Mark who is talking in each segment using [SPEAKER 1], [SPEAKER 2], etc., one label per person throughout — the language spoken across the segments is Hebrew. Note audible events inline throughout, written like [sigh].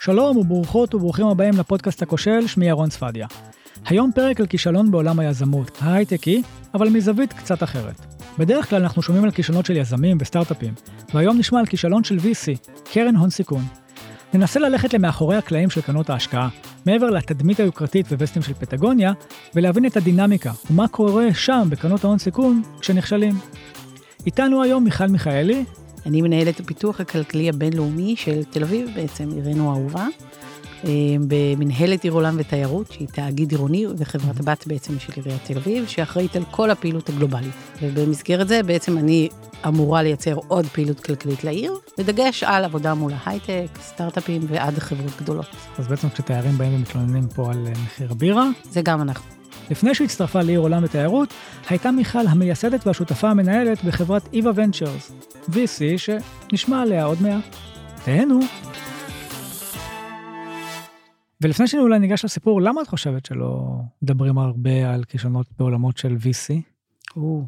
[SPEAKER 1] שלום וברוכות וברוכים הבאים לפודקאסט הכושל, שמי ירון צפדיה. היום פרק על כישלון בעולם היזמות, ההייטקי, אבל מזווית קצת אחרת. בדרך כלל אנחנו שומעים על כישלונות של יזמים וסטארט-אפים, והיום נשמע על כישלון של VC, קרן הון סיכון. ננסה ללכת למאחורי הקלעים של קרנות ההשקעה, מעבר לתדמית היוקרתית ווסטים של פטגוניה, ולהבין את הדינמיקה ומה קורה שם בקרנות ההון סיכון כשנכשלים. איתנו היום מיכל מיכאלי.
[SPEAKER 2] אני מנהלת הפיתוח הכלכלי הבינלאומי של תל אביב, בעצם עירנו האהובה, אה, במנהלת עיר עולם ותיירות, שהיא תאגיד עירוני וחברת הבת בעצם של עיריית תל אביב, שאחראית על כל הפעילות הגלובלית. ובמסגרת זה בעצם אני אמורה לייצר עוד פעילות כלכלית לעיר, בדגש על עבודה מול ההייטק, סטארט-אפים ועד חברות גדולות.
[SPEAKER 1] אז בעצם כשתיירים באים ומתלוננים פה על אה, מחיר הבירה,
[SPEAKER 2] זה גם אנחנו.
[SPEAKER 1] לפני שהצטרפה לעיר עולם ותיירות, הייתה מיכל המייסדת והשותפה המנהלת בחברת איווה ונצ'רס, VC שנשמע עליה עוד מעט. תהנו. ולפני שאני אולי ניגש לסיפור, למה את חושבת שלא מדברים הרבה על כישלונות בעולמות של VC?
[SPEAKER 2] או,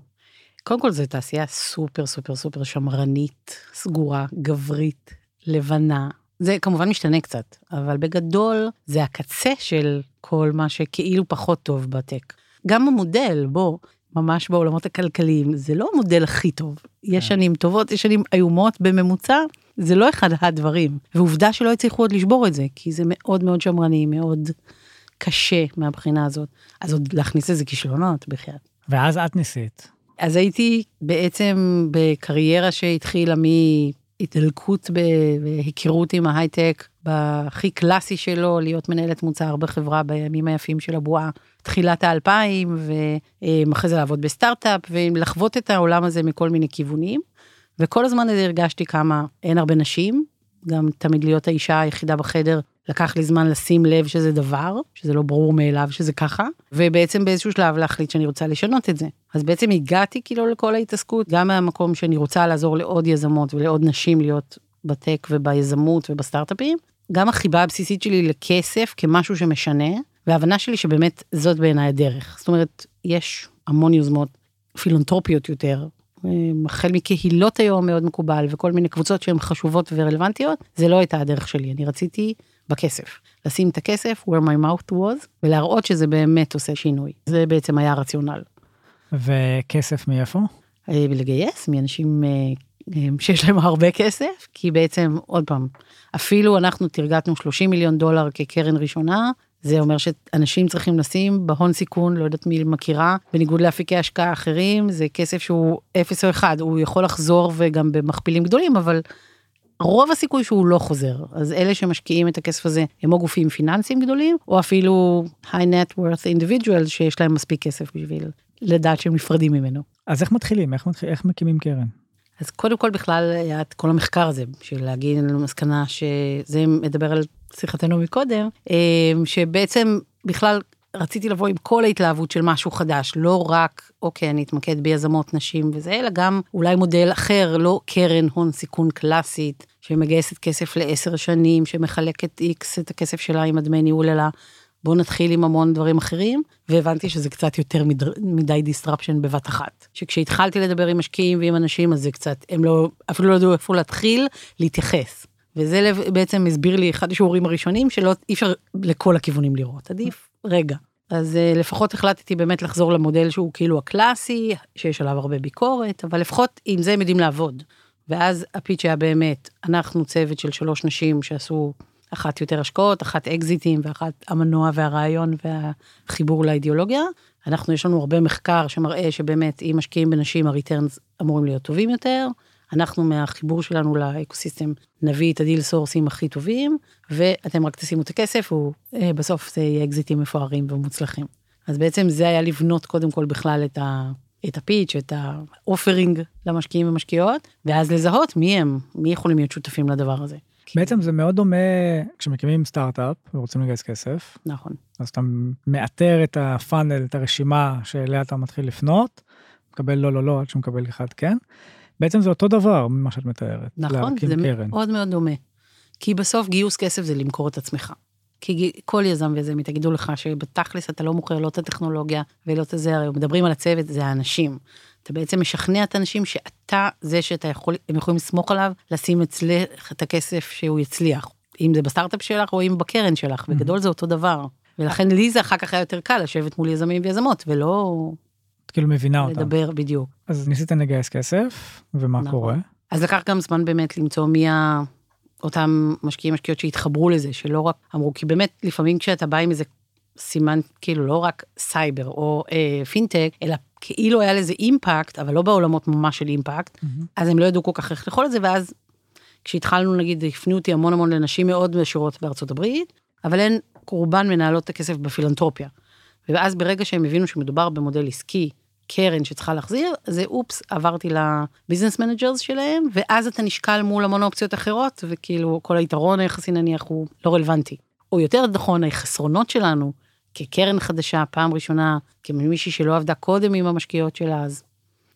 [SPEAKER 2] קודם כל זו תעשייה סופר סופר סופר שמרנית, סגורה, גברית, לבנה. זה כמובן משתנה קצת, אבל בגדול זה הקצה של כל מה שכאילו פחות טוב בטק. גם המודל, בוא, ממש בעולמות הכלכליים, זה לא המודל הכי טוב. יש שנים טובות, יש שנים איומות בממוצע, זה לא אחד הדברים. ועובדה שלא הצליחו עוד לשבור את זה, כי זה מאוד מאוד שמרני, מאוד קשה מהבחינה הזאת. אז עוד להכניס לזה כישלונות בכלל.
[SPEAKER 1] ואז את ניסית.
[SPEAKER 2] אז הייתי בעצם בקריירה שהתחילה מהתדלקות בהיכרות עם ההייטק, בהכי קלאסי שלו, להיות מנהלת מוצר בחברה בימים היפים של הבועה, תחילת האלפיים, ואחרי זה לעבוד בסטארט-אפ, ולחוות את העולם הזה מכל מיני כיוונים. וכל הזמן הזה הרגשתי כמה אין הרבה נשים, גם תמיד להיות האישה היחידה בחדר, לקח לי זמן לשים לב שזה דבר, שזה לא ברור מאליו שזה ככה, ובעצם באיזשהו שלב להחליט שאני רוצה לשנות את זה. אז בעצם הגעתי כאילו לכל ההתעסקות, גם מהמקום שאני רוצה לעזור לעוד יזמות ולעוד נשים להיות בטק וביזמות ובסטארט-אפים, גם החיבה הבסיסית שלי לכסף כמשהו שמשנה, וההבנה שלי שבאמת זאת בעיניי הדרך. זאת אומרת, יש המון יוזמות פילנטרופיות יותר, החל מקהילות היום מאוד מקובל וכל מיני קבוצות שהן חשובות ורלוונטיות, זה לא הייתה הדרך שלי, אני רציתי בכסף. לשים את הכסף where my mouth was ולהראות שזה באמת עושה שינוי. זה בעצם היה הרציונל.
[SPEAKER 1] וכסף מאיפה?
[SPEAKER 2] אה, לגייס מאנשים אה, אה, שיש להם הרבה כסף, כי בעצם, עוד פעם, אפילו אנחנו תרגטנו 30 מיליון דולר כקרן ראשונה, זה אומר שאנשים צריכים לשים בהון סיכון, לא יודעת מי מכירה, בניגוד לאפיקי השקעה אחרים, זה כסף שהוא 0 או 1, הוא יכול לחזור וגם במכפילים גדולים, אבל רוב הסיכוי שהוא לא חוזר. אז אלה שמשקיעים את הכסף הזה הם או גופים פיננסיים גדולים, או אפילו high net worth individuals שיש להם מספיק כסף בשביל לדעת שהם נפרדים ממנו.
[SPEAKER 1] אז איך מתחילים? איך, מתחיל, איך מקימים קרן?
[SPEAKER 2] אז קודם כל בכלל היה את כל המחקר הזה, בשביל להגיד למסקנה שזה מדבר על שיחתנו מקודם, אה, שבעצם בכלל רציתי לבוא עם כל ההתלהבות של משהו חדש, לא רק, אוקיי, אני אתמקד ביזמות נשים וזה, אלא גם אולי מודל אחר, לא קרן הון סיכון קלאסית, שמגייסת כסף לעשר שנים, שמחלקת איקס את הכסף שלה עם הדמי ניהול, אלא בואו נתחיל עם המון דברים אחרים, והבנתי שזה קצת יותר מד... מדי disruption בבת אחת. שכשהתחלתי לדבר עם משקיעים ועם אנשים, אז זה קצת, הם לא, אפילו לא ידעו איפה להתחיל להתייחס. וזה בעצם הסביר לי אחד השיעורים הראשונים שלא אי אפשר לכל הכיוונים לראות עדיף רגע. אז uh, לפחות החלטתי באמת לחזור למודל שהוא כאילו הקלאסי שיש עליו הרבה ביקורת אבל לפחות עם זה הם יודעים לעבוד. ואז הפיץ' היה באמת אנחנו צוות של שלוש נשים שעשו אחת יותר השקעות אחת אקזיטים ואחת המנוע והרעיון והחיבור לאידיאולוגיה. אנחנו יש לנו הרבה מחקר שמראה שבאמת אם משקיעים בנשים ה returns אמורים להיות טובים יותר. אנחנו מהחיבור שלנו ל ecosystem נביא את ה deal source ים הכי טובים, ואתם רק תשימו את הכסף, ובסוף זה יהיה אקזיטים מפוארים ומוצלחים. אז בעצם זה היה לבנות קודם כל בכלל את, ה, את ה pitch, את ה offering למשקיעים ומשקיעות, ואז לזהות מי הם, מי יכולים להיות שותפים לדבר הזה.
[SPEAKER 1] בעצם זה מאוד דומה כשמקימים סטארט-אפ ורוצים לגייס כסף.
[SPEAKER 2] נכון.
[SPEAKER 1] אז אתה מאתר את הפאנל, את הרשימה שאליה אתה מתחיל לפנות, מקבל לא לא לא עד שהוא מקבל אחד כן. בעצם זה אותו דבר ממה שאת מתארת.
[SPEAKER 2] נכון, זה קרן. מאוד מאוד דומה. כי בסוף גיוס כסף זה למכור את עצמך. כי כל יזם ויזם תגידו לך שבתכלס אתה לא מוכר לא את הטכנולוגיה ולא את זה, הרי מדברים על הצוות, זה האנשים. אתה בעצם משכנע את האנשים שאתה זה שאתה יכול, הם יכולים לסמוך עליו, לשים אצלך את הכסף שהוא יצליח. אם זה בסטארט-אפ שלך או אם בקרן שלך, בגדול זה אותו דבר. ולכן לי זה אחר כך היה יותר קל לשבת מול יזמים ויזמות, ולא
[SPEAKER 1] את כאילו מבינה אותם.
[SPEAKER 2] לדבר בדיוק.
[SPEAKER 1] אז ניסיתם לגייס כסף, ומה
[SPEAKER 2] נכון.
[SPEAKER 1] קורה?
[SPEAKER 2] אז לקח גם זמן באמת למצוא מי ה... אותם משקיעים משקיעות שהתחברו לזה, שלא רק אמרו, כי באמת לפעמים כשאתה בא עם איזה סימן, כאילו לא רק סייבר או אה, פינטק, אלא כאילו היה לזה impact, אבל לא בעולמות ממש של impact, אז הם לא ידעו כל כך איך לאכול את זה, ואז כשהתחלנו נגיד, הפנו אותי המון המון לנשים מאוד עשירות בארצות הברית, אבל הן קורבן מנהלות את הכסף בפילנטרופיה. ואז ברגע שהם הבינו שמדובר במודל עסקי, קרן שצריכה להחזיר, זה אופס, עברתי ל business managers שלהם, ואז אתה נשקל מול המון אופציות אחרות, וכאילו כל היתרון היחסי נניח הוא לא רלוונטי. או יותר נכון, החסרונות שלנו, כקרן חדשה, פעם ראשונה, כמישהי שלא עבדה קודם עם המשקיעות שלה, אז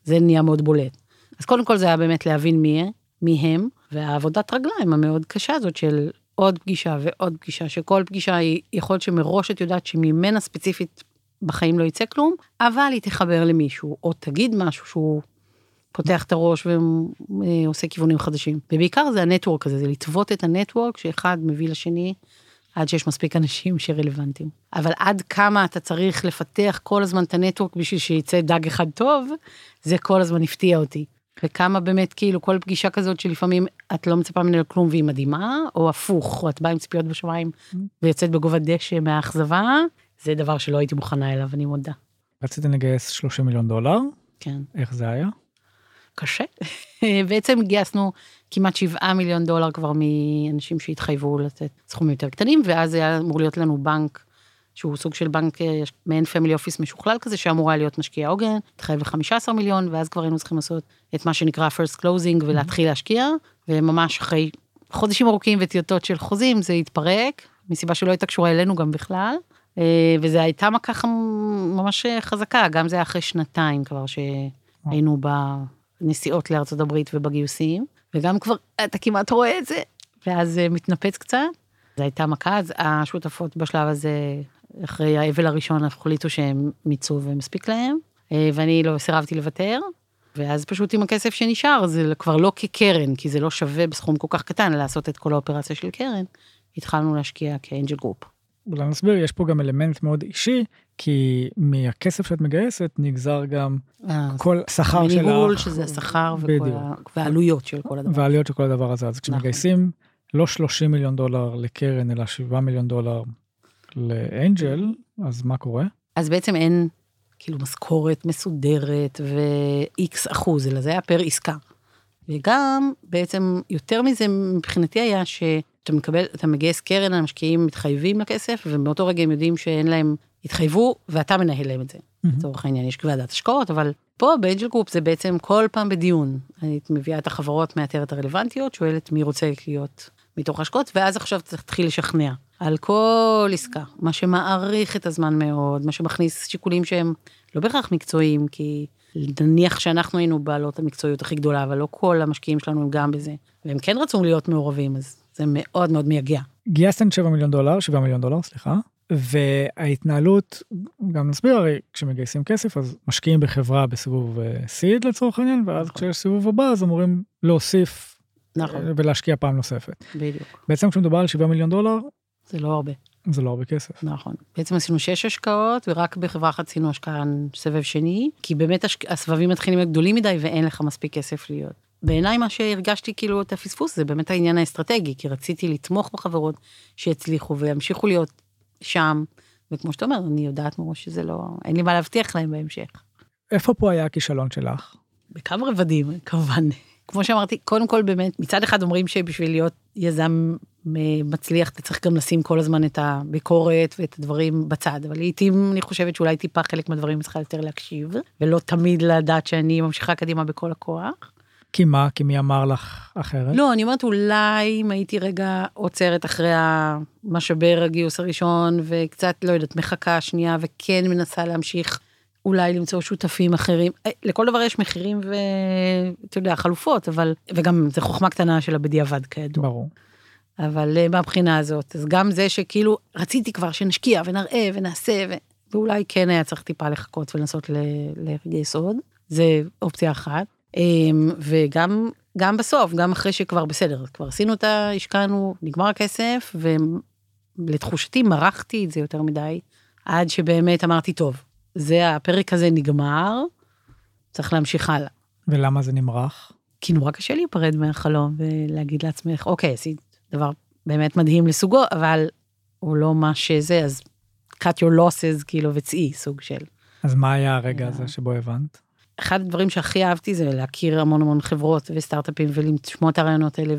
[SPEAKER 2] זה נהיה מאוד בולט. אז קודם כל זה היה באמת להבין מי, מי הם, והעבודת רגליים המאוד קשה הזאת של עוד פגישה ועוד פגישה, שכל פגישה היא יכול להיות שמראש את יודעת שממנה ספציפית בחיים לא יצא כלום, אבל היא תחבר למישהו, או תגיד משהו שהוא פותח את הראש ועושה כיוונים חדשים. ובעיקר זה הנטוורק הזה, זה לטוות את הנטוורק שאחד מביא לשני, עד שיש מספיק אנשים שרלוונטיים. אבל עד כמה אתה צריך לפתח כל הזמן את הנטוורק בשביל שיצא דג אחד טוב, זה כל הזמן הפתיע אותי. וכמה באמת כאילו כל פגישה כזאת שלפעמים את לא מצפה ממנה לכלום והיא מדהימה, או הפוך, או את באה עם ציפיות בשמיים ויוצאת בגובה דשא מהאכזבה, זה דבר שלא הייתי מוכנה אליו, אני מודה.
[SPEAKER 1] רציתם לגייס 30 מיליון דולר,
[SPEAKER 2] כן.
[SPEAKER 1] איך זה היה?
[SPEAKER 2] קשה. [laughs] בעצם גייסנו כמעט 7 מיליון דולר כבר מאנשים שהתחייבו לתת סכומים יותר קטנים, ואז היה אמור להיות לנו בנק, שהוא סוג של בנק, אה, מעין family office משוכלל כזה, שאמור היה להיות משקיע עוגן, התחייב ל-15 מיליון, ואז כבר היינו צריכים לעשות את מה שנקרא first closing ולהתחיל להשקיע, וממש אחרי חודשים ארוכים וטיוטות של חוזים, זה התפרק, מסיבה שלא הייתה קשורה אלינו גם בכלל. אה, וזו הייתה מכה ממש חזקה, גם זה היה אחרי שנתיים כבר שהיינו בנסיעות לארצות הברית ובגיוסים, וגם כבר אתה כמעט רואה את זה, ואז זה מתנפץ קצת. זו הייתה מכה, אז השותפות בשלב הזה, אחרי האבל הראשון, החליטו שהם מיצו ומספיק להם, אה, ואני לא סירבתי לוותר. ואז פשוט עם הכסף שנשאר, זה כבר לא כקרן, כי זה לא שווה בסכום כל כך קטן לעשות את כל האופרציה של קרן, התחלנו להשקיע כ angel group.
[SPEAKER 1] אולי נסביר, יש פה גם אלמנט מאוד אישי, כי מהכסף שאת מגייסת נגזר גם כל שכר שלך.
[SPEAKER 2] הניהול, שזה השכר. והעלויות של כל הדבר.
[SPEAKER 1] והעלויות של כל הדבר הזה. אז כשמגייסים לא 30 מיליון דולר לקרן, אלא 7 מיליון דולר ל angel, אז מה קורה?
[SPEAKER 2] אז בעצם אין כאילו משכורת מסודרת ו-X אחוז, אלא זה היה פר עסקה. וגם בעצם יותר מזה מבחינתי היה שאתה מקבל, אתה מגייס קרן, המשקיעים מתחייבים לכסף, ומאותו רגע הם יודעים שאין להם, התחייבו, ואתה מנהל להם את זה. לצורך העניין, יש ועדת השקעות, אבל פה ב angel group זה בעצם כל פעם בדיון. אני מביאה את החברות, מאתרת הרלוונטיות, שואלת מי רוצה להיות מתוך ההשקעות, ואז עכשיו להתחיל לשכנע על כל עסקה, מה שמאריך את הזמן מאוד, מה שמכניס שיקולים שהם לא בהכרח מקצועיים, כי נניח שאנחנו היינו בעלות המקצועיות הכי גדולה, אבל לא כל המשקיעים שלנו הם גם בזה, והם כן רצו להיות מעורבים, אז זה מאוד מאוד מייגע.
[SPEAKER 1] גייסתם 7 מיליון דולר, 7 מיליון דולר, סליחה, וההתנהלות, גם נסביר, הרי כשמגייסים כסף אז משקיעים בחברה בסיבוב סיד לצורך העניין, ואז
[SPEAKER 2] נכון.
[SPEAKER 1] כשיש סיבוב הבא אז אמורים להוסיף
[SPEAKER 2] נכון,
[SPEAKER 1] אה, ולהשקיע פעם נוספת.
[SPEAKER 2] בדיוק.
[SPEAKER 1] בעצם כשמדובר על 7 מיליון דולר,
[SPEAKER 2] זה לא הרבה.
[SPEAKER 1] זה לא הרבה כסף.
[SPEAKER 2] נכון. בעצם עשינו שש השקעות, ורק בחברה אחת עשינו השקעה סבב שני, כי באמת השק... הסבבים מתחילים להיות גדולים מדי ואין לך מספיק כסף להיות. בעיניי מה שהרגשתי כאילו את הפספוס זה באמת העניין האסטרטגי, כי רציתי לתמוך בחברות שיצליחו וימשיכו להיות שם, וכמו שאתה אומר, אני יודעת מראש שזה לא, אין לי מה להבטיח להם בהמשך.
[SPEAKER 1] איפה פה היה הכישלון שלך?
[SPEAKER 2] בכמה רבדים, כמובן. כמו שאמרתי, קודם כל באמת, מצד אחד אומרים שבשביל להיות יזם מצליח, אתה צריך גם לשים כל הזמן את הביקורת ואת הדברים בצד, אבל לעתים אני חושבת שאולי טיפה חלק מהדברים צריכה יותר להקשיב, ולא תמיד לדעת שאני ממשיכה קדימה בכל הכוח.
[SPEAKER 1] כי מה? כי מי אמר לך אחרת?
[SPEAKER 2] לא, אני אומרת אולי אם הייתי רגע עוצרת אחרי המשבר הגיוס הראשון, וקצת, לא יודעת, מחכה שנייה, וכן מנסה להמשיך אולי למצוא שותפים אחרים. אה, לכל דבר יש מחירים ואתה יודע, חלופות, אבל, וגם זה חוכמה קטנה של הבדיעבד כידוע.
[SPEAKER 1] ברור.
[SPEAKER 2] אבל אה, מהבחינה הזאת, אז גם זה שכאילו רציתי כבר שנשקיע ונראה ונעשה, ו... ואולי כן היה צריך טיפה לחכות ולנסות ל- לגייס עוד, זה אופציה אחת. אמ, וגם גם בסוף, גם אחרי שכבר בסדר, כבר עשינו אותה, השקענו, נגמר הכסף, ולתחושתי מרחתי את זה יותר מדי, עד שבאמת אמרתי, טוב, זה הפרק הזה נגמר, צריך להמשיך הלאה.
[SPEAKER 1] ולמה זה נמרח?
[SPEAKER 2] כי נורא קשה להיפרד מהחלום ולהגיד לעצמך, אוקיי, עשית דבר באמת מדהים לסוגו, אבל הוא לא מה שזה, אז cut your losses, כאילו, וצאי, סוג של.
[SPEAKER 1] אז מה היה הרגע הזה שבו הבנת?
[SPEAKER 2] אחד הדברים שהכי אהבתי זה להכיר המון המון חברות וסטארט-אפים ולשמוע את הרעיונות האלה.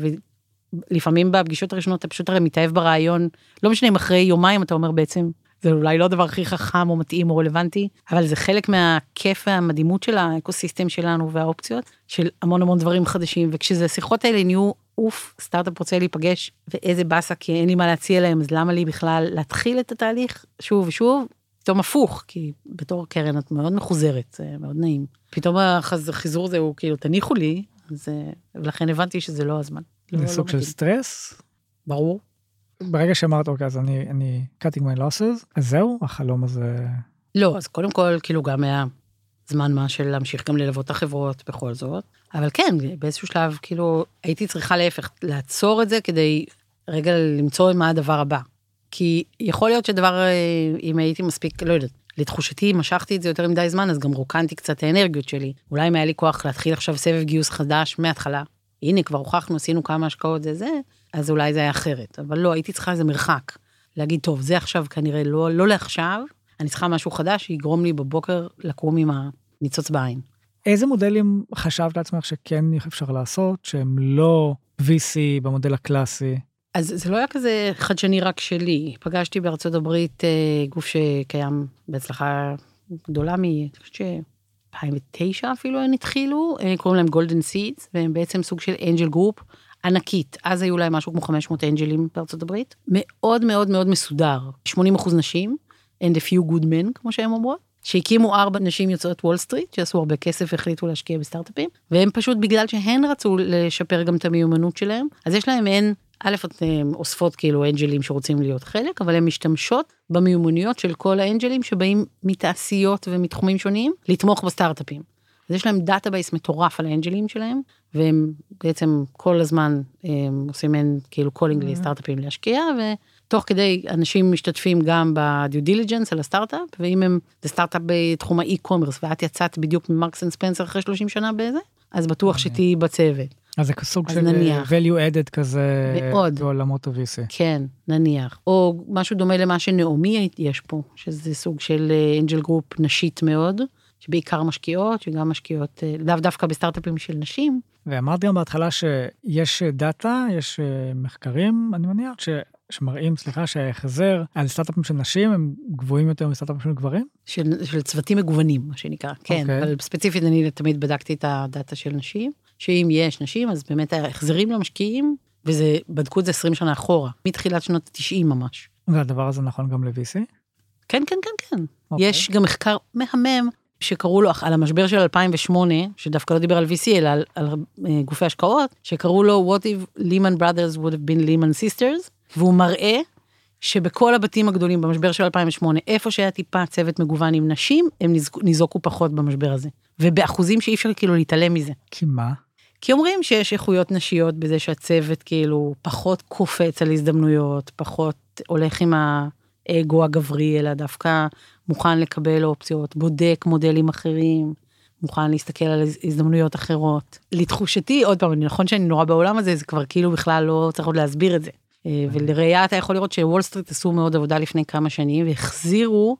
[SPEAKER 2] ולפעמים בפגישות הראשונות אתה פשוט הרי מתאהב ברעיון, לא משנה אם אחרי יומיים אתה אומר בעצם, זה אולי לא הדבר הכי חכם או מתאים או רלוונטי, אבל זה חלק מהכיף והמדהימות של האקוסיסטם שלנו והאופציות, של המון המון דברים חדשים, וכשזה השיחות האלה נהיו, אוף, סטארט-אפ רוצה להיפגש, ואיזה באסה, כי אין לי מה להציע להם, אז למה לי בכלל להתחיל את התהליך שוב ושוב, פתאום הפוך, כי בתור קרן את מאוד מחוזרת, זה מאוד נעים. פתאום החיזור הזה הוא כאילו, תניחו לי, אז, ולכן הבנתי שזה לא הזמן.
[SPEAKER 1] זה
[SPEAKER 2] לא,
[SPEAKER 1] סוג
[SPEAKER 2] לא
[SPEAKER 1] של
[SPEAKER 2] מתאים.
[SPEAKER 1] סטרס?
[SPEAKER 2] ברור.
[SPEAKER 1] ברגע שאמרת, אוקיי, אז אני, אני cutting my losses, אז זהו, החלום הזה...
[SPEAKER 2] לא, אז קודם כל, כאילו גם היה זמן מה של להמשיך גם ללוות את החברות בכל זאת, אבל כן, באיזשהו שלב, כאילו, הייתי צריכה להפך, לעצור את זה כדי רגע למצוא מה הדבר הבא. כי יכול להיות שדבר, אה, אם הייתי מספיק, לא יודעת, לתחושתי, משכתי את זה יותר מדי זמן, אז גם רוקנתי קצת את האנרגיות שלי. אולי אם היה לי כוח להתחיל עכשיו סבב גיוס חדש מההתחלה, הנה, כבר הוכחנו, עשינו כמה השקעות, זה זה, אז אולי זה היה אחרת. אבל לא, הייתי צריכה איזה מרחק. להגיד, טוב, זה עכשיו כנראה לא, לא לעכשיו, אני צריכה משהו חדש שיגרום לי בבוקר לקום עם הניצוץ בעין.
[SPEAKER 1] איזה מודלים חשבת לעצמך שכן אפשר לעשות, שהם לא VC במודל הקלאסי?
[SPEAKER 2] אז זה לא היה כזה חדשני רק שלי. פגשתי בארצות הברית אה, גוף שקיים בהצלחה גדולה מ... אני חושבת ש... 2009 אפילו הם התחילו, אה, קוראים להם Golden Seeds, והם בעצם סוג של angel group ענקית. אז היו להם משהו כמו 500 אנג'לים בארצות הברית. מאוד מאוד מאוד מסודר. 80 אחוז נשים, and a few good men, כמו שהם אומרות. שהקימו ארבע נשים יוצאות וול סטריט, שעשו הרבה כסף והחליטו להשקיע בסטארט-אפים, והם פשוט בגלל שהן רצו לשפר גם את המיומנות שלהם, אז יש להם הן, א', הן אוספות כאילו אנג'לים שרוצים להיות חלק, אבל הן משתמשות במיומנויות של כל האנג'לים שבאים מתעשיות ומתחומים שונים, לתמוך בסטארט-אפים. אז יש להם database מטורף על האנג'לים שלהם, והם בעצם כל הזמן הם עושים מעין כאילו calling לסטארט-אפים להשקיע, ותוך כדי אנשים משתתפים גם ב due diligence על הסטארט-אפ, ואם הם, זה סטארט-אפ בתחום ה e-commerce, ואת יצאת בדיוק מ Marks & Spencer אחרי 30 שנה בזה, אז בטוח שתהיי בצוות.
[SPEAKER 1] אז זה סוג
[SPEAKER 2] אז
[SPEAKER 1] של
[SPEAKER 2] נניח.
[SPEAKER 1] value added כזה
[SPEAKER 2] מאוד.
[SPEAKER 1] בעולמות ה-VC.
[SPEAKER 2] כן, נניח. או משהו דומה למה שנעמי יש פה, שזה סוג של angel group נשית מאוד, שבעיקר משקיעות, שגם משקיעות אה, לאו דווקא בסטארט-אפים של נשים.
[SPEAKER 1] ואמרת גם בהתחלה שיש דאטה, יש אה, מחקרים, אני מניח, ש... שמראים, סליחה, שההחזר על סטארט-אפים של נשים הם גבוהים יותר מסטארט-אפים של גברים?
[SPEAKER 2] של, של צוותים מגוונים, מה שנקרא. כן,
[SPEAKER 1] אוקיי.
[SPEAKER 2] אבל ספציפית אני תמיד בדקתי את הדאטה של נשים, שאם יש נשים, אז באמת ההחזרים למשקיעים, וזה, בדקו את זה 20 שנה אחורה, מתחילת שנות ה-90 ממש.
[SPEAKER 1] והדבר הזה נכון גם ל-VC?
[SPEAKER 2] כן, כן, כן, כן.
[SPEAKER 1] אוקיי.
[SPEAKER 2] יש גם מחקר מהמם שקראו לו על המשבר של 2008, שדווקא לא דיבר על VC, אלא על, על אה, גופי השקעות, שקראו לו What if Lehman Brothers would have been Lehman Sisters, והוא מראה שבכל הבתים הגדולים במשבר של 2008, איפה שהיה טיפה צוות מגוון עם נשים, הם ניזוק- ניזוקו פחות במשבר הזה. ובאחוזים שאי אפשר כאילו להתעלם מזה.
[SPEAKER 1] כי מה?
[SPEAKER 2] כי אומרים שיש איכויות נשיות בזה שהצוות כאילו פחות קופץ על הזדמנויות, פחות הולך עם האגו הגברי, אלא דווקא מוכן לקבל אופציות, בודק מודלים אחרים, מוכן להסתכל על הז- הזדמנויות אחרות. לתחושתי, עוד פעם, נכון שאני נורא בעולם הזה, זה כבר כאילו בכלל לא צריך עוד להסביר את זה. אה, ולראיה אתה יכול לראות שוול סטריט עשו מאוד עבודה לפני כמה שנים והחזירו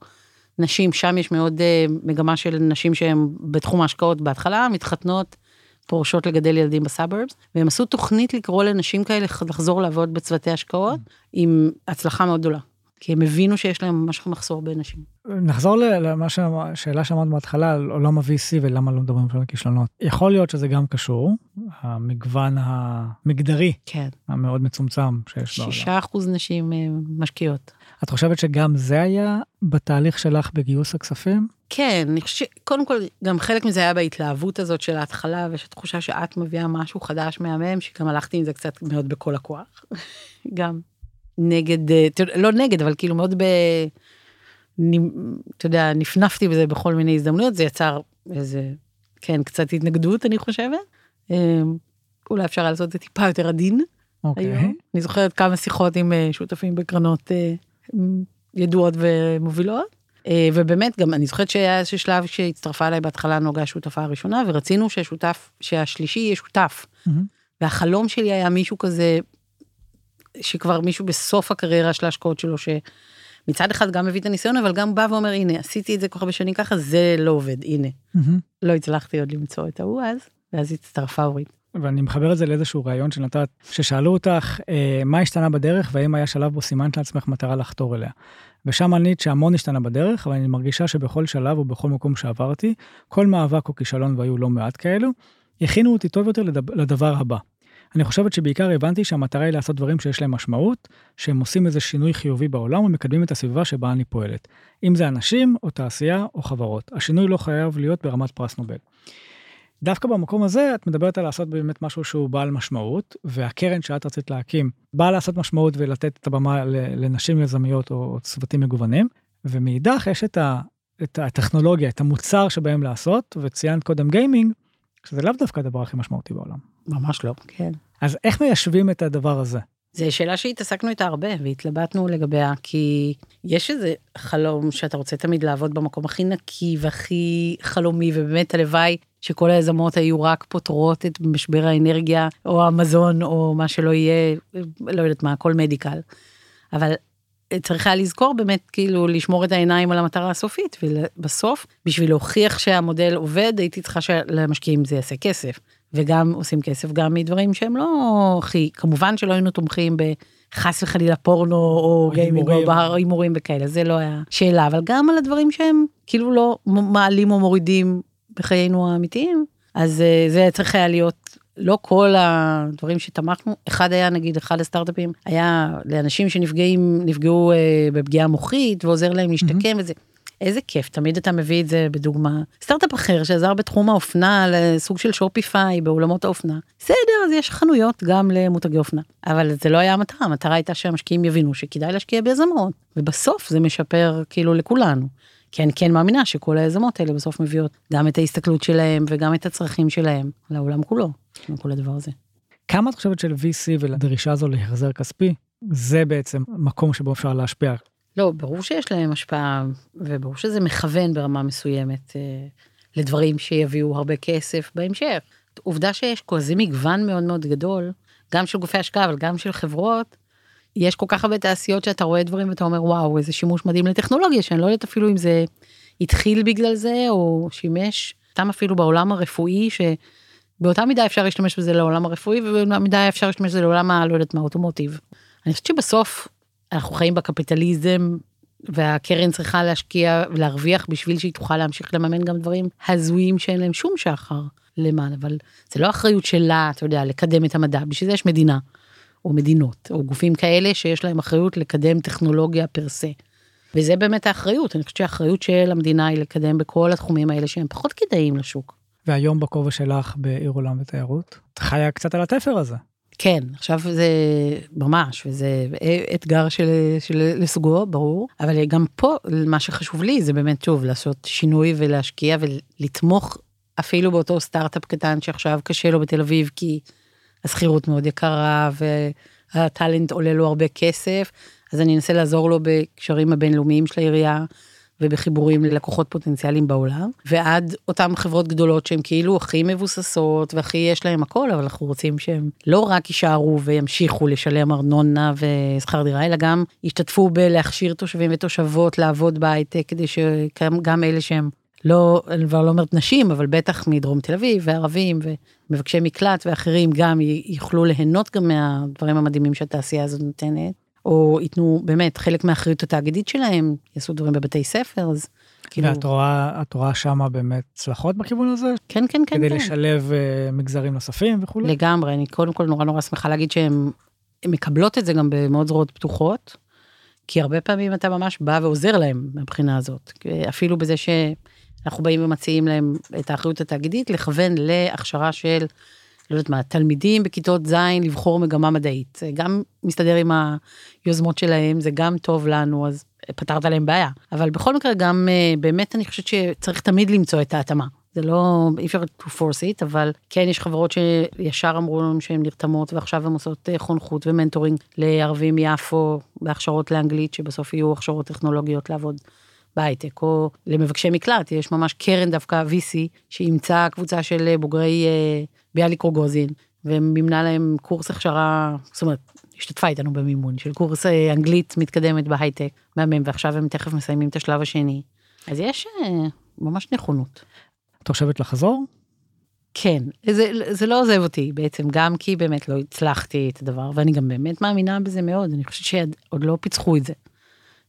[SPEAKER 2] נשים, שם יש מאוד אה, מגמה של נשים שהן בתחום ההשקעות בהתחלה, מתחתנות, פורשות לגדל ילדים ב suburbs, והם עשו תוכנית לקרוא לנשים כאלה לחזור לעבוד בצוותי השקעות, עם הצלחה מאוד גדולה. כי הם הבינו שיש להם ממש מחסור בנשים.
[SPEAKER 1] נחזור ל- למה שהשאלה שאמרת בהתחלה על עולם ה-VC ולמה לא מדברים על כישלונות. יכול להיות שזה גם קשור, המגוון המגדרי
[SPEAKER 2] כן.
[SPEAKER 1] המאוד מצומצם שיש בעולם.
[SPEAKER 2] שישה אחוז נשים אה, משקיעות.
[SPEAKER 1] את חושבת שגם זה היה בתהליך שלך בגיוס הכספים?
[SPEAKER 2] כן, אני חושבת שקודם כל, גם חלק מזה היה בהתלהבות הזאת של ההתחלה, ויש תחושה שאת מביאה משהו חדש מהמם, שגם הלכתי עם זה קצת מאוד בכל הכוח. [laughs] גם נגד, אה, לא נגד, אבל כאילו מאוד ב... אתה יודע, נפנפתי בזה בכל מיני הזדמנויות, זה יצר איזה, כן, קצת התנגדות, אני חושבת. אה, אולי אפשר לעשות את זה טיפה יותר עדין.
[SPEAKER 1] אוקיי.
[SPEAKER 2] היום. אני זוכרת כמה שיחות עם אה, שותפים בקרנות ידועות ומובילות. ובאמת גם אני זוכרת שהיה איזה שלב שהצטרפה אליי בהתחלה נוגה השותפה הראשונה ורצינו שהשותף שהשלישי יהיה שותף.
[SPEAKER 1] מהמם.
[SPEAKER 2] והחלום שלי היה מישהו כזה שכבר מישהו בסוף הקריירה של ההשקעות שלו שמצד אחד גם מביא את הניסיון אבל גם בא ואומר הנה עשיתי את זה כל כך הרבה שנים ככה זה לא עובד הנה
[SPEAKER 1] מהמם.
[SPEAKER 2] לא הצלחתי עוד למצוא את ההוא אז ואז הצטרפה אורית.
[SPEAKER 1] ואני מחבר את זה לאיזשהו רעיון שנתת, ששאלו אותך אה, מה השתנה בדרך והאם היה שלב בו סימנת לעצמך מטרה לחתור אליה. ושם ענית שהמון השתנה בדרך, אבל אני מרגישה שבכל שלב ובכל מקום שעברתי, כל מאבק או כישלון והיו לא מעט כאלו, הכינו אותי טוב יותר לדבר, לדבר הבא. אני חושבת שבעיקר הבנתי שהמטרה היא לעשות דברים שיש להם משמעות, שהם עושים איזה שינוי חיובי בעולם ומקדמים את הסביבה שבה אני פועלת. אם זה אנשים, או תעשייה, או חברות. השינוי לא חייב להיות ברמת פרס נובל. דווקא במקום הזה את מדברת על לעשות באמת משהו שהוא בעל משמעות, והקרן שאת רצית להקים באה לעשות משמעות ולתת את הבמה לנשים יזמיות או צוותים מגוונים, ומאידך יש את, ה, את הטכנולוגיה, את המוצר שבהם לעשות, וציינת קודם גיימינג, שזה לאו דווקא הדבר הכי משמעותי בעולם.
[SPEAKER 2] ממש לא. כן.
[SPEAKER 1] אז איך מיישבים את הדבר הזה?
[SPEAKER 2] זו שאלה שהתעסקנו איתה הרבה והתלבטנו לגביה כי יש איזה חלום שאתה רוצה תמיד לעבוד במקום הכי נקי והכי חלומי ובאמת הלוואי שכל היזמות היו רק פותרות את משבר האנרגיה או המזון או מה שלא יהיה לא יודעת מה הכל מדיקל. אבל צריך היה לזכור באמת כאילו לשמור את העיניים על המטרה הסופית ובסוף בשביל להוכיח שהמודל עובד הייתי צריכה שלמשקיעים זה יעשה כסף. וגם עושים כסף גם מדברים שהם לא הכי כמובן שלא היינו תומכים בחס וחלילה פורנו או גיימינג או
[SPEAKER 1] הימורים.
[SPEAKER 2] וכאלה זה לא היה שאלה אבל גם על הדברים שהם כאילו לא מעלים או מורידים בחיינו האמיתיים אז אה, זה צריך היה להיות לא כל הדברים שתמכנו אחד היה נגיד אחד הסטארט-אפים היה לאנשים שנפגעים נפגעו אה, בפגיעה מוחית ועוזר להם להשתקם וזה. איזה כיף תמיד אתה מביא את זה בדוגמה סטארט-אפ אחר שעזר בתחום האופנה לסוג של שופיפיי באולמות האופנה בסדר אז יש חנויות גם למותגי אופנה אבל זה לא היה המטרה המטרה הייתה שהמשקיעים יבינו שכדאי להשקיע ביזמות ובסוף זה משפר כאילו לכולנו. כי אני כן מאמינה שכל היזמות האלה בסוף מביאות גם את ההסתכלות שלהם וגם את הצרכים שלהם לעולם כולו כל הדבר הזה.
[SPEAKER 1] כמה את חושבת של VC ולדרישה הזו להחזר כספי, זה בעצם מקום שבו אפשר להשפיע.
[SPEAKER 2] לא, ברור שיש להם השפעה, וברור שזה מכוון ברמה מסוימת אה, לדברים שיביאו הרבה כסף בהמשך. עובדה שיש כזה מגוון מאוד מאוד גדול, גם של גופי השקעה, אבל גם של חברות. יש כל כך הרבה תעשיות שאתה רואה דברים ואתה אומר וואו איזה שימוש מדהים לטכנולוגיה שאני לא יודעת אפילו אם זה התחיל בגלל זה או שימש סתם אפילו בעולם הרפואי שבאותה מידה אפשר להשתמש בזה לעולם הרפואי ובאותה מידה אפשר להשתמש בזה לעולם הלא יודעת מה אוטומוטיב. אני חושבת שבסוף אנחנו חיים בקפיטליזם והקרן צריכה להשקיע ולהרוויח בשביל שהיא תוכל להמשיך לממן גם דברים הזויים שאין להם שום שחר למען אבל זה לא אחריות שלה אתה יודע לקדם את המדע בשביל זה יש מדינה או מדינות או גופים כאלה שיש להם אחריות לקדם טכנולוגיה פר סה. וזה באמת האחריות אני חושבת שהאחריות של המדינה היא לקדם בכל התחומים האלה שהם פחות כדאיים לשוק.
[SPEAKER 1] והיום בכובע שלך בעיר עולם ותיירות, את חיה קצת על התפר הזה.
[SPEAKER 2] כן עכשיו זה ממש וזה אתגר של, של לסוגו ברור. אבל גם פה מה שחשוב לי זה באמת שוב לעשות שינוי ולהשקיע ולתמוך אפילו באותו סטארט-אפ קטן שעכשיו קשה לו בתל אביב כי השכירות מאוד יקרה והטאלנט עולה לו הרבה כסף אז אני אנסה לעזור לו בקשרים הבינלאומיים של העירייה ובחיבורים ללקוחות פוטנציאליים בעולם ועד אותם חברות גדולות שהן כאילו הכי מבוססות והכי יש להם הכל אבל אנחנו רוצים שהם לא רק יישארו וימשיכו לשלם ארנונה ושכר דירה אלא גם ישתתפו בלהכשיר תושבים ותושבות לעבוד בהייטק כדי שגם אלה שהם לא אני כבר לא אומרת נשים אבל בטח מדרום תל אביב וערבים ומבקשי מקלט ואחרים גם יוכלו ליהנות גם מהדברים המדהימים שהתעשייה הזאת נותנת. או ייתנו באמת חלק מהאחריות התאגידית שלהם, יעשו דברים בבתי ספר, אז
[SPEAKER 1] כאילו... ואת רואה, את רואה שמה באמת הצלחות בכיוון הזה?
[SPEAKER 2] כן, כן, כן.
[SPEAKER 1] כדי
[SPEAKER 2] כן.
[SPEAKER 1] לשלב uh, מגזרים נוספים וכולי?
[SPEAKER 2] לגמרי, אני קודם כל נורא נורא שמחה להגיד שהן מקבלות את זה גם במאוד זרועות פתוחות, כי הרבה פעמים אתה ממש בא ועוזר להם מהבחינה הזאת, אפילו בזה שאנחנו באים ומציעים להם את האחריות התאגידית, לכוון להכשרה של לא יודעת מה, תלמידים בכיתות ז' לבחור מגמה מדעית. זה גם מסתדר עם היוזמות שלהם, זה גם טוב לנו, אז פתרת להם בעיה. אבל בכל מקרה, גם באמת אני חושבת שצריך תמיד למצוא את ההתאמה זה לא, אי אפשר to force it, אבל כן יש חברות שישר אמרו לנו שהן נרתמות ועכשיו הן עושות אה, חונכות ו mentoring לערבים מיפו בהכשרות לאנגלית, שבסוף יהיו הכשרות טכנולוגיות לעבוד בהייטק, או למבקשי מקלט, יש ממש קרן דווקא VC, שאימצה קבוצה של אה, בוגרי אה, ביאליק רוגוזין, ומימנה להם קורס הכשרה, זאת אומרת, השתתפה איתנו במימון של קורס אנגלית מתקדמת בהייטק, מהמם, ועכשיו הם תכף מסיימים את השלב השני. אז יש ממש נכונות.
[SPEAKER 1] את חושבת לחזור?
[SPEAKER 2] כן, זה, זה לא עוזב אותי בעצם, גם כי באמת לא הצלחתי את הדבר, ואני גם באמת מאמינה בזה מאוד, אני חושבת שעוד לא פיצחו את זה.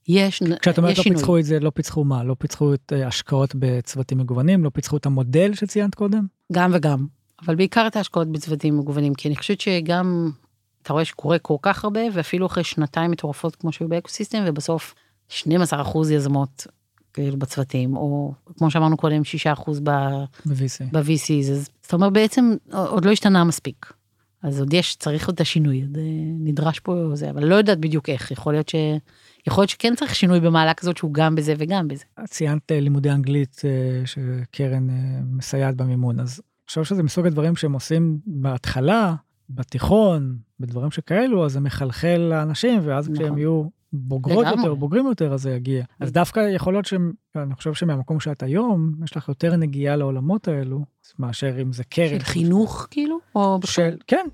[SPEAKER 2] יש,
[SPEAKER 1] כשאת אומרת לא
[SPEAKER 2] שינוי.
[SPEAKER 1] פיצחו את זה, לא פיצחו מה? לא פיצחו את אה, השקעות בצוותים מגוונים? לא פיצחו את המודל שציינת קודם?
[SPEAKER 2] גם וגם, אבל בעיקר את ההשקעות בצוותים מגוונים, כי אני חושבת שגם, אתה רואה שקורה כל כך הרבה, ואפילו אחרי שנתיים מטורפות כמו שהיו באקוסיסטם, ובסוף 12% יזמות כאילו בצוותים, או כמו שאמרנו קודם, 6%
[SPEAKER 1] ב-VC.
[SPEAKER 2] ב-VC, זאת אומרת בעצם עוד לא השתנה מספיק. אז עוד יש, צריך עוד את השינוי, עוד אה, נדרש פה זה, אבל לא יודעת בדיוק איך, יכול להיות ש... יכול להיות שכן צריך שינוי במעלה כזאת שהוא גם בזה וגם בזה.
[SPEAKER 1] ציינת אה, לימודי אנגלית אה, שקרן מסייעת במימון, אז חושב שזה מסוג הדברים שהם עושים בהתחלה, בתיכון, בדברים שכאלו, אז זה מחלחל לאנשים, ואז נכון. כשהם יהיו בוגרות לגמרי. יותר, בוגרים יותר, אז זה יגיע. אז דווקא יכול להיות שאני חושב שמהמקום שאת היום, יש לך יותר נגיעה לעולמות האלו, מאשר אם זה קרן.
[SPEAKER 2] של חינוך כאילו? או
[SPEAKER 1] של, כן.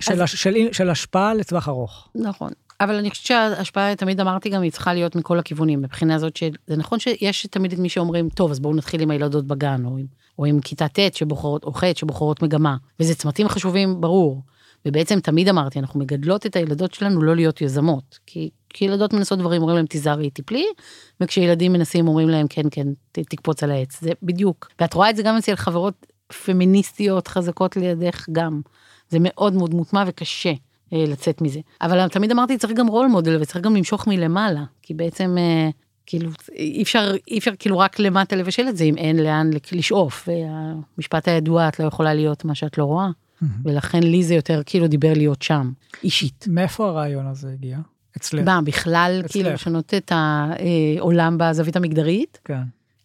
[SPEAKER 1] של, אז... של, של, של השפעה לטווח ארוך.
[SPEAKER 2] נכון. אבל אני חושבת שההשפעה, תמיד אמרתי גם, היא צריכה להיות מכל הכיוונים, מבחינה זאת שזה נכון שיש תמיד את מי שאומרים, טוב, אז בואו נתחיל עם הילדות בגן, או עם, או עם כיתה ט' שבוחרות, או ח' שבוחרות מגמה, וזה צמתים חשובים, ברור. ובעצם תמיד אמרתי, אנחנו מגדלות את הילדות שלנו לא להיות יזמות, כי, כי ילדות מנסות דברים, אומרים להם תיזהרי, תפלי, וכשילדים מנסים אומרים להם כן, כן, ת, תקפוץ על העץ, זה בדיוק. ואת רואה את זה גם אצל חברות פמיניסטיות חזקות לידך גם. זה מאוד מאוד מוטמע וקשה לצאת מזה. אבל תמיד אמרתי, צריך גם רול מודל וצריך גם למשוך מלמעלה, כי בעצם... אה, כאילו אי אפשר אי אפשר כאילו רק למטה לבשל את זה אם אין לאן לשאוף והמשפט הידוע את לא יכולה להיות מה שאת לא רואה. ולכן לי זה יותר כאילו דיבר להיות שם, אישית.
[SPEAKER 1] מאיפה הרעיון הזה הגיע? אצלך?
[SPEAKER 2] מה, בכלל אצלך. כאילו לשנות את העולם בזווית המגדרית?
[SPEAKER 1] כן.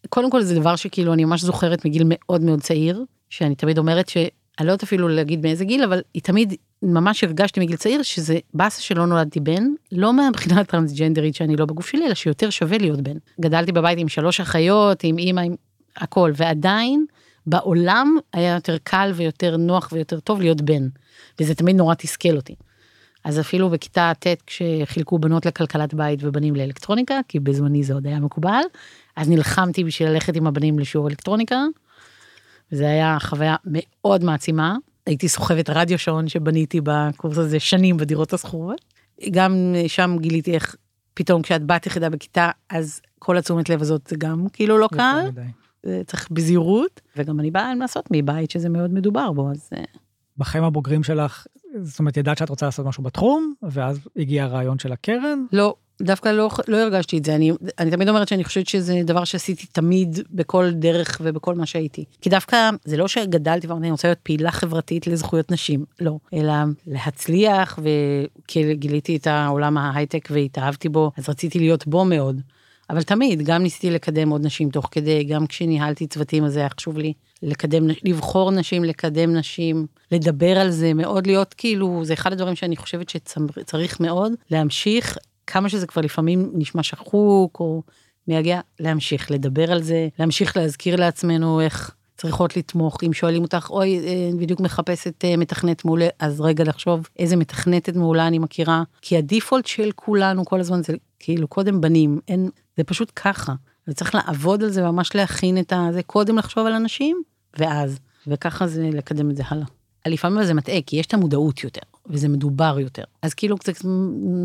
[SPEAKER 2] קודם כל זה דבר שכאילו אני ממש זוכרת מגיל מאוד מאוד צעיר, שאני תמיד אומרת שאני לא יודעת אפילו להגיד מאיזה גיל, אבל היא תמיד, ממש הרגשתי מגיל צעיר שזה באסה שלא נולדתי בן, לא מהבחינה הטרנסג'נדרית שאני לא בגוף שלי, אלא שיותר שווה להיות בן. גדלתי בבית עם שלוש אחיות, עם אימא, עם הכל, ועדיין בעולם היה יותר קל ויותר נוח ויותר טוב להיות בן, וזה תמיד נורא תסכל אותי. אז אפילו בכיתה ט' כשחילקו בנות לכלכלת בית ובנים לאלקטרוניקה, כי בזמני זה עוד היה מקובל, אז נלחמתי בשביל ללכת עם הבנים לשיעור אלקטרוניקה. וזה היה חוויה מאוד מעצימה. הייתי סוחבת רדיו שעון שבניתי בקורס הזה שנים בדירות השכורות. גם שם גיליתי איך פתאום כשאת בת יחידה בכיתה, אז כל התשומת לב הזאת זה גם כאילו לא קל. צריך בזהירות, וגם אני באה לעשות מבית שזה מאוד מדובר בו, אז... אה.
[SPEAKER 1] בחיים הבוגרים שלך, זאת אומרת, ידעת שאת רוצה לעשות משהו בתחום, ואז הגיע הרעיון של הקרן?
[SPEAKER 2] לא, דווקא לא, לא הרגשתי את זה. אני, אני תמיד אומרת שאני חושבת שזה דבר שעשיתי תמיד בכל דרך ובכל מה שהייתי. כי דווקא זה לא שגדלתי ואמרתי, אני רוצה להיות פעילה חברתית לזכויות נשים, לא. אלא להצליח, וגיליתי את העולם ההייטק והתאהבתי בו, אז רציתי להיות בו מאוד. אבל תמיד, גם ניסיתי לקדם עוד נשים תוך כדי, גם כשניהלתי צוותים, אז היה חשוב לי לקדם, לבחור נשים, לקדם נשים, לדבר על זה, מאוד להיות כאילו, זה אחד הדברים שאני חושבת שצריך מאוד, להמשיך, כמה שזה כבר לפעמים נשמע שחוק או מייגע, להמשיך לדבר על זה, להמשיך להזכיר לעצמנו איך צריכות לתמוך, אם שואלים אותך, אוי, אה, בדיוק מחפשת אה, מתכנת מעולה, אז רגע לחשוב איזה מתכנתת מעולה אני מכירה, כי הדיפולט של כולנו כל הזמן זה כאילו קודם בנים, אין, זה פשוט ככה. וצריך לעבוד על זה, ממש להכין את זה, קודם לחשוב על אנשים, ואז, וככה זה לקדם את זה הלאה. לפעמים זה מטעה, כי יש את המודעות יותר, וזה מדובר יותר. אז כאילו זה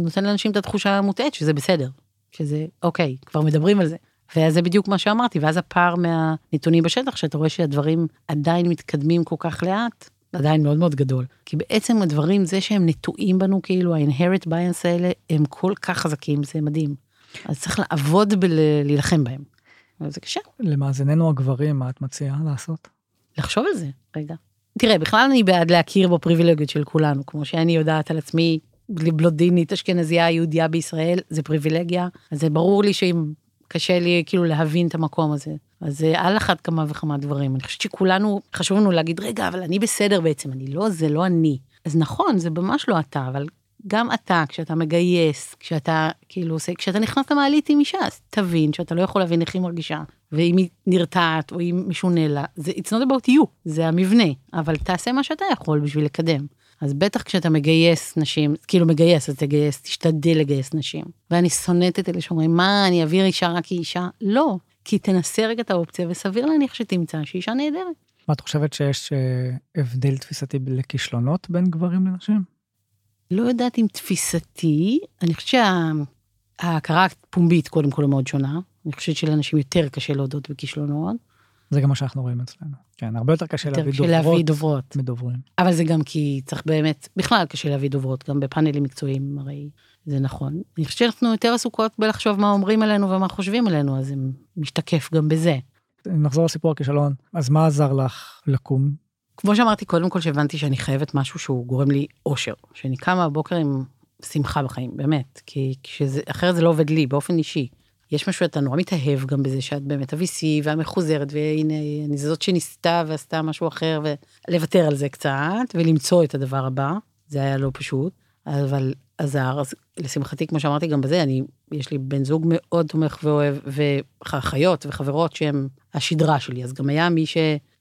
[SPEAKER 2] נותן לאנשים את התחושה המוטעית שזה בסדר, שזה אוקיי, כבר מדברים על זה. וזה בדיוק מה שאמרתי, ואז הפער מהנתונים בשטח, שאתה רואה שהדברים עדיין מתקדמים כל כך לאט, עדיין מאוד מאוד גדול. כי בעצם הדברים, זה שהם נטועים בנו, כאילו ה-inherit bias האלה, הם כל כך חזקים, זה מדהים. אז צריך לעבוד בלהילחם בהם. וזה קשה.
[SPEAKER 1] למאזיננו הגברים, מה את מציעה לעשות?
[SPEAKER 2] לחשוב על זה, רגע. תראה, בכלל אני בעד להכיר בפריבילגיות של כולנו, כמו שאני יודעת על עצמי, בלודינית, אשכנזייה, יהודייה בישראל, זה פריבילגיה. אז זה ברור לי שאם קשה לי כאילו להבין את המקום הזה. אז זה על אחת כמה וכמה דברים. אני חושבת שכולנו, חשוב לנו להגיד, רגע, אבל אני בסדר בעצם, אני לא, זה לא אני. אז נכון, זה ממש לא אתה, אבל גם אתה, כשאתה מגייס, כשאתה כאילו עושה, כשאתה נכנס למעלית עם אישה, אז תבין שאתה לא יכול להבין איך היא מרגישה, ואם היא נרתעת או אם משונה לה, זה it's not about you, זה המבנה, אבל תעשה מה שאתה יכול בשביל לקדם. אז בטח כשאתה מגייס נשים, כאילו מגייס, אז תגייס, תשתדל לגייס נשים. ואני שונאת את אלה שאומרים, מה, אני אעביר אישה רק כי אישה? לא, כי תנסה רגע את האופציה, וסביר להניח שתמצא שאישה נהדרת.
[SPEAKER 1] מה את חושבת שיש אה, הבדל תפיסתי לכישלונות בין גברים לנשים?
[SPEAKER 2] לא יודעת אם תפיסתי, אני חושבת שההכרה הפומבית קודם כל מאוד שונה. אני חושבת שלאנשים יותר קשה להודות בכישלונות.
[SPEAKER 1] זה גם מה שאנחנו רואים אצלנו. כן, הרבה יותר קשה
[SPEAKER 2] יותר
[SPEAKER 1] להביא דוברות
[SPEAKER 2] להביא דוברות.
[SPEAKER 1] מדוברים.
[SPEAKER 2] אבל זה גם כי צריך באמת, בכלל קשה להביא דוברות, גם בפאנלים מקצועיים הרי זה נכון. אני חושבת שאנחנו יותר עסוקות בלחשוב מה אומרים עלינו ומה חושבים עלינו, אז זה משתקף גם בזה.
[SPEAKER 1] נחזור לסיפור הכישלון, אז מה עזר לך לקום?
[SPEAKER 2] כמו שאמרתי קודם כל שהבנתי שאני חייבת משהו שהוא גורם לי אושר, שאני קמה בבוקר עם שמחה בחיים, באמת, כי כשזה, אחרת זה לא עובד לי באופן אישי. יש משהו שאתה נורא מתאהב גם בזה שאת באמת ה-VC והמחוזרת, והנה, אני זאת שניסתה ועשתה משהו אחר, ולוותר על זה קצת, ולמצוא את הדבר הבא, זה היה לא פשוט, אבל עזר, אז לשמחתי, כמו שאמרתי גם בזה, אני, יש לי בן זוג מאוד תומך ואוהב, ואחיות וחברות שהם השדרה שלי, אז גם היה מי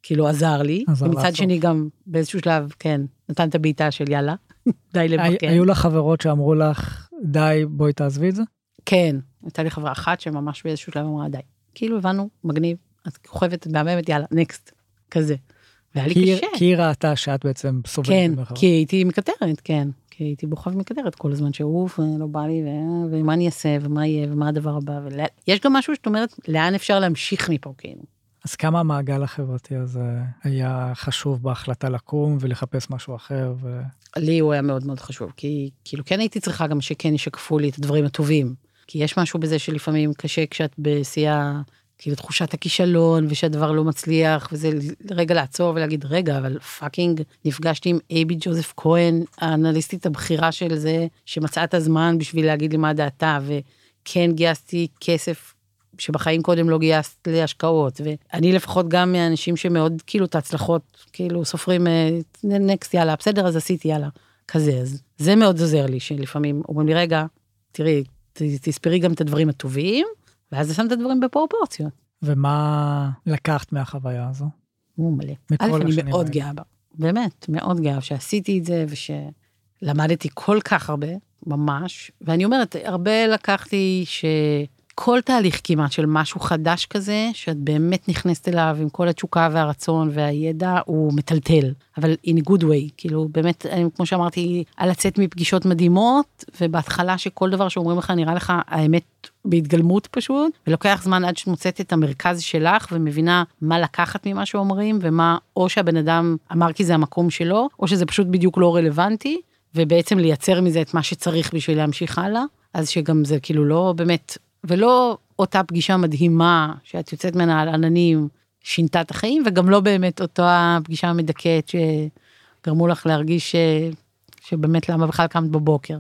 [SPEAKER 2] שכאילו עזר לי,
[SPEAKER 1] עזר
[SPEAKER 2] ומצד
[SPEAKER 1] לעצור.
[SPEAKER 2] שני גם באיזשהו שלב, כן, נתן את הבעיטה של יאללה, [laughs] די לבקר.
[SPEAKER 1] היו לך חברות שאמרו לך, די, בואי תעזבי את זה?
[SPEAKER 2] כן, הייתה לי חברה אחת שממש באיזשהו שלב אמרה די. כאילו הבנו, מגניב, את כוכבת, מהממת, יאללה, נקסט, כזה. והיה לי קשה.
[SPEAKER 1] כי היא ראתה שאת בעצם סובלת.
[SPEAKER 2] כן,
[SPEAKER 1] במרכאות.
[SPEAKER 2] כי הייתי מקטרת, כן. כי הייתי בוכה ומקטרת כל הזמן, שאוף, לא בא לי, ו- ומה אני אעשה, ומה יהיה, ומה הדבר הבא. ולה... יש גם משהו שאת אומרת, לאן אפשר להמשיך מפה, כאילו.
[SPEAKER 1] אז כמה המעגל החברתי הזה היה חשוב בהחלטה לקום ולחפש משהו אחר? ו...
[SPEAKER 2] לי הוא היה מאוד מאוד חשוב, כי כאילו כן הייתי צריכה גם שכן ישקפו לי את הדברים הטובים. כי יש משהו בזה שלפעמים קשה כשאת בשיאה, כאילו תחושת הכישלון, ושהדבר לא מצליח, וזה רגע לעצור ולהגיד, רגע, אבל fucking, נפגשתי עם אייבי ג'וזף כהן, האנליסטית הבכירה של זה, שמצאה את הזמן בשביל להגיד לי מה דעתה, וכן גייסתי כסף שבחיים קודם לא גייסת להשקעות, ואני לפחות גם מהאנשים שמאוד כאילו את ההצלחות, כאילו סופרים נקסט יאללה בסדר אז עשיתי יאללה, כזה, אז זה מאוד עוזר לי שלפעמים אומרים לי רגע, תראי, תספרי גם את הדברים הטובים, ואז זה שם את הדברים בפרופורציות.
[SPEAKER 1] ומה לקחת מהחוויה הזו?
[SPEAKER 2] הוא מלא. א', אני מאוד. גאה בה, באמת, מאוד גאה שעשיתי את זה ושלמדתי כל כך הרבה, ממש, ואני אומרת, הרבה לקחתי שכל תהליך כמעט של משהו חדש כזה, שאת באמת נכנסת אליו עם כל התשוקה והרצון והידע, הוא מטלטל, אבל in a good way, כאילו באמת, אני- כמו שאמרתי, על לצאת מפגישות מדהימות, ובהתחלה שכל דבר שאומרים לך נראה לך האמת בהתגלמות פשוט, ולוקח זמן עד שאת מוצאת את המרכז שלך ומבינה מה לקחת ממה שאומרים, ומה או שהבן אדם אמר כי זה המקום שלו, או שזה פשוט בדיוק לא רלוונטי, ובעצם לייצר מזה את מה שצריך בשביל להמשיך הלאה, אז שגם זה כאילו לא באמת, ולא אותה פגישה מדהימה שאת יוצאת ממנה על עננים, שינתה את החיים, וגם לא באמת אותה פגישה המדכאת שגרמו לך להרגיש ש... שבאמת למה בכלל קמת בבוקר.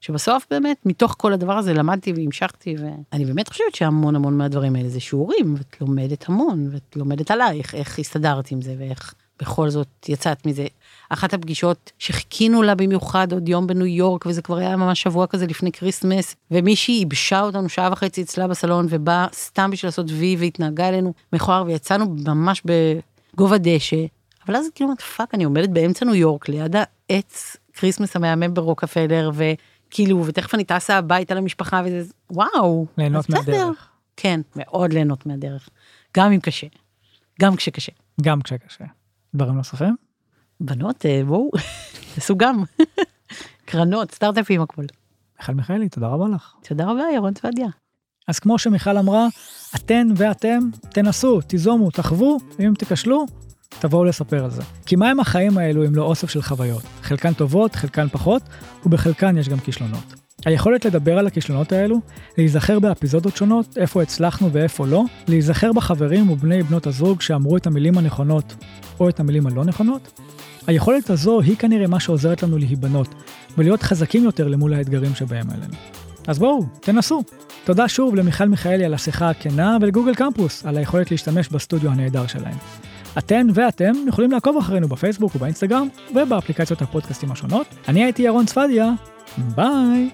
[SPEAKER 2] שבסוף באמת מתוך כל הדבר הזה למדתי והמשכתי ואני באמת חושבת שהמון המון מהדברים האלה זה שיעורים ואת לומדת המון ואת לומדת עלייך איך הסתדרת עם זה ואיך בכל זאת יצאת מזה. אחת הפגישות שחיכינו לה במיוחד עוד יום בניו יורק וזה כבר היה ממש שבוע כזה לפני Christmas ומישהי ייבשה אותנו שעה וחצי אצלה בסלון ובאה סתם בשביל לעשות וי והתנהגה אלינו מכוער ויצאנו ממש בגובה דשא. אבל אז כאילו אמרת fuck אני עומדת באמצע ניו יורק ליד העץ Christmas המהמם ברוקפלר וכאילו ותכף אני טסה הביתה למשפחה וזה וואו.
[SPEAKER 1] ליהנות. מהדרך.
[SPEAKER 2] כן מאוד ליהנות מהדרך. גם אם קשה. גם כשקשה.
[SPEAKER 1] גם כשקשה. דברים נוספים?
[SPEAKER 2] בנות אה, בואו תעשו [laughs] גם. [laughs] קרנות סטארט-אפים הכל.
[SPEAKER 1] מיכל מיכאלי, תודה רבה לך.
[SPEAKER 2] תודה רבה ירון צפדיה.
[SPEAKER 1] אז כמו שמיכל אמרה, אתן ואתם תנסו, תיזומו, תחוו, ואם תיכשלו, תבואו לספר על זה. כי מהם החיים האלו אם לא אוסף של חוויות? חלקן טובות, חלקן פחות, ובחלקן יש גם כישלונות. היכולת לדבר על הכישלונות האלו, להיזכר באפיזודות שונות, איפה הצלחנו ואיפה לא, להיזכר בחברים ובני בנות הזוג שאמרו את המילים הנכונות או את המילים הלא נכונות, היכולת הזו היא כנראה מה שעוזרת לנו להיבנות ולהיות חזקים יותר למול האתגרים שבהם עלינו. אז בואו, תנסו. תודה שוב למיכל מיכאלי על השיחה הכנה ולגוגל קמפוס על היכולת להשתמש בסטודיו הנהדר שלהם. אתן ואתם יכולים לעקוב אחרינו בפייסבוק ובאינסטגרם ובאפליקציות הפודקאסטים השונות. אני הייתי ירון צפדיה, ביי!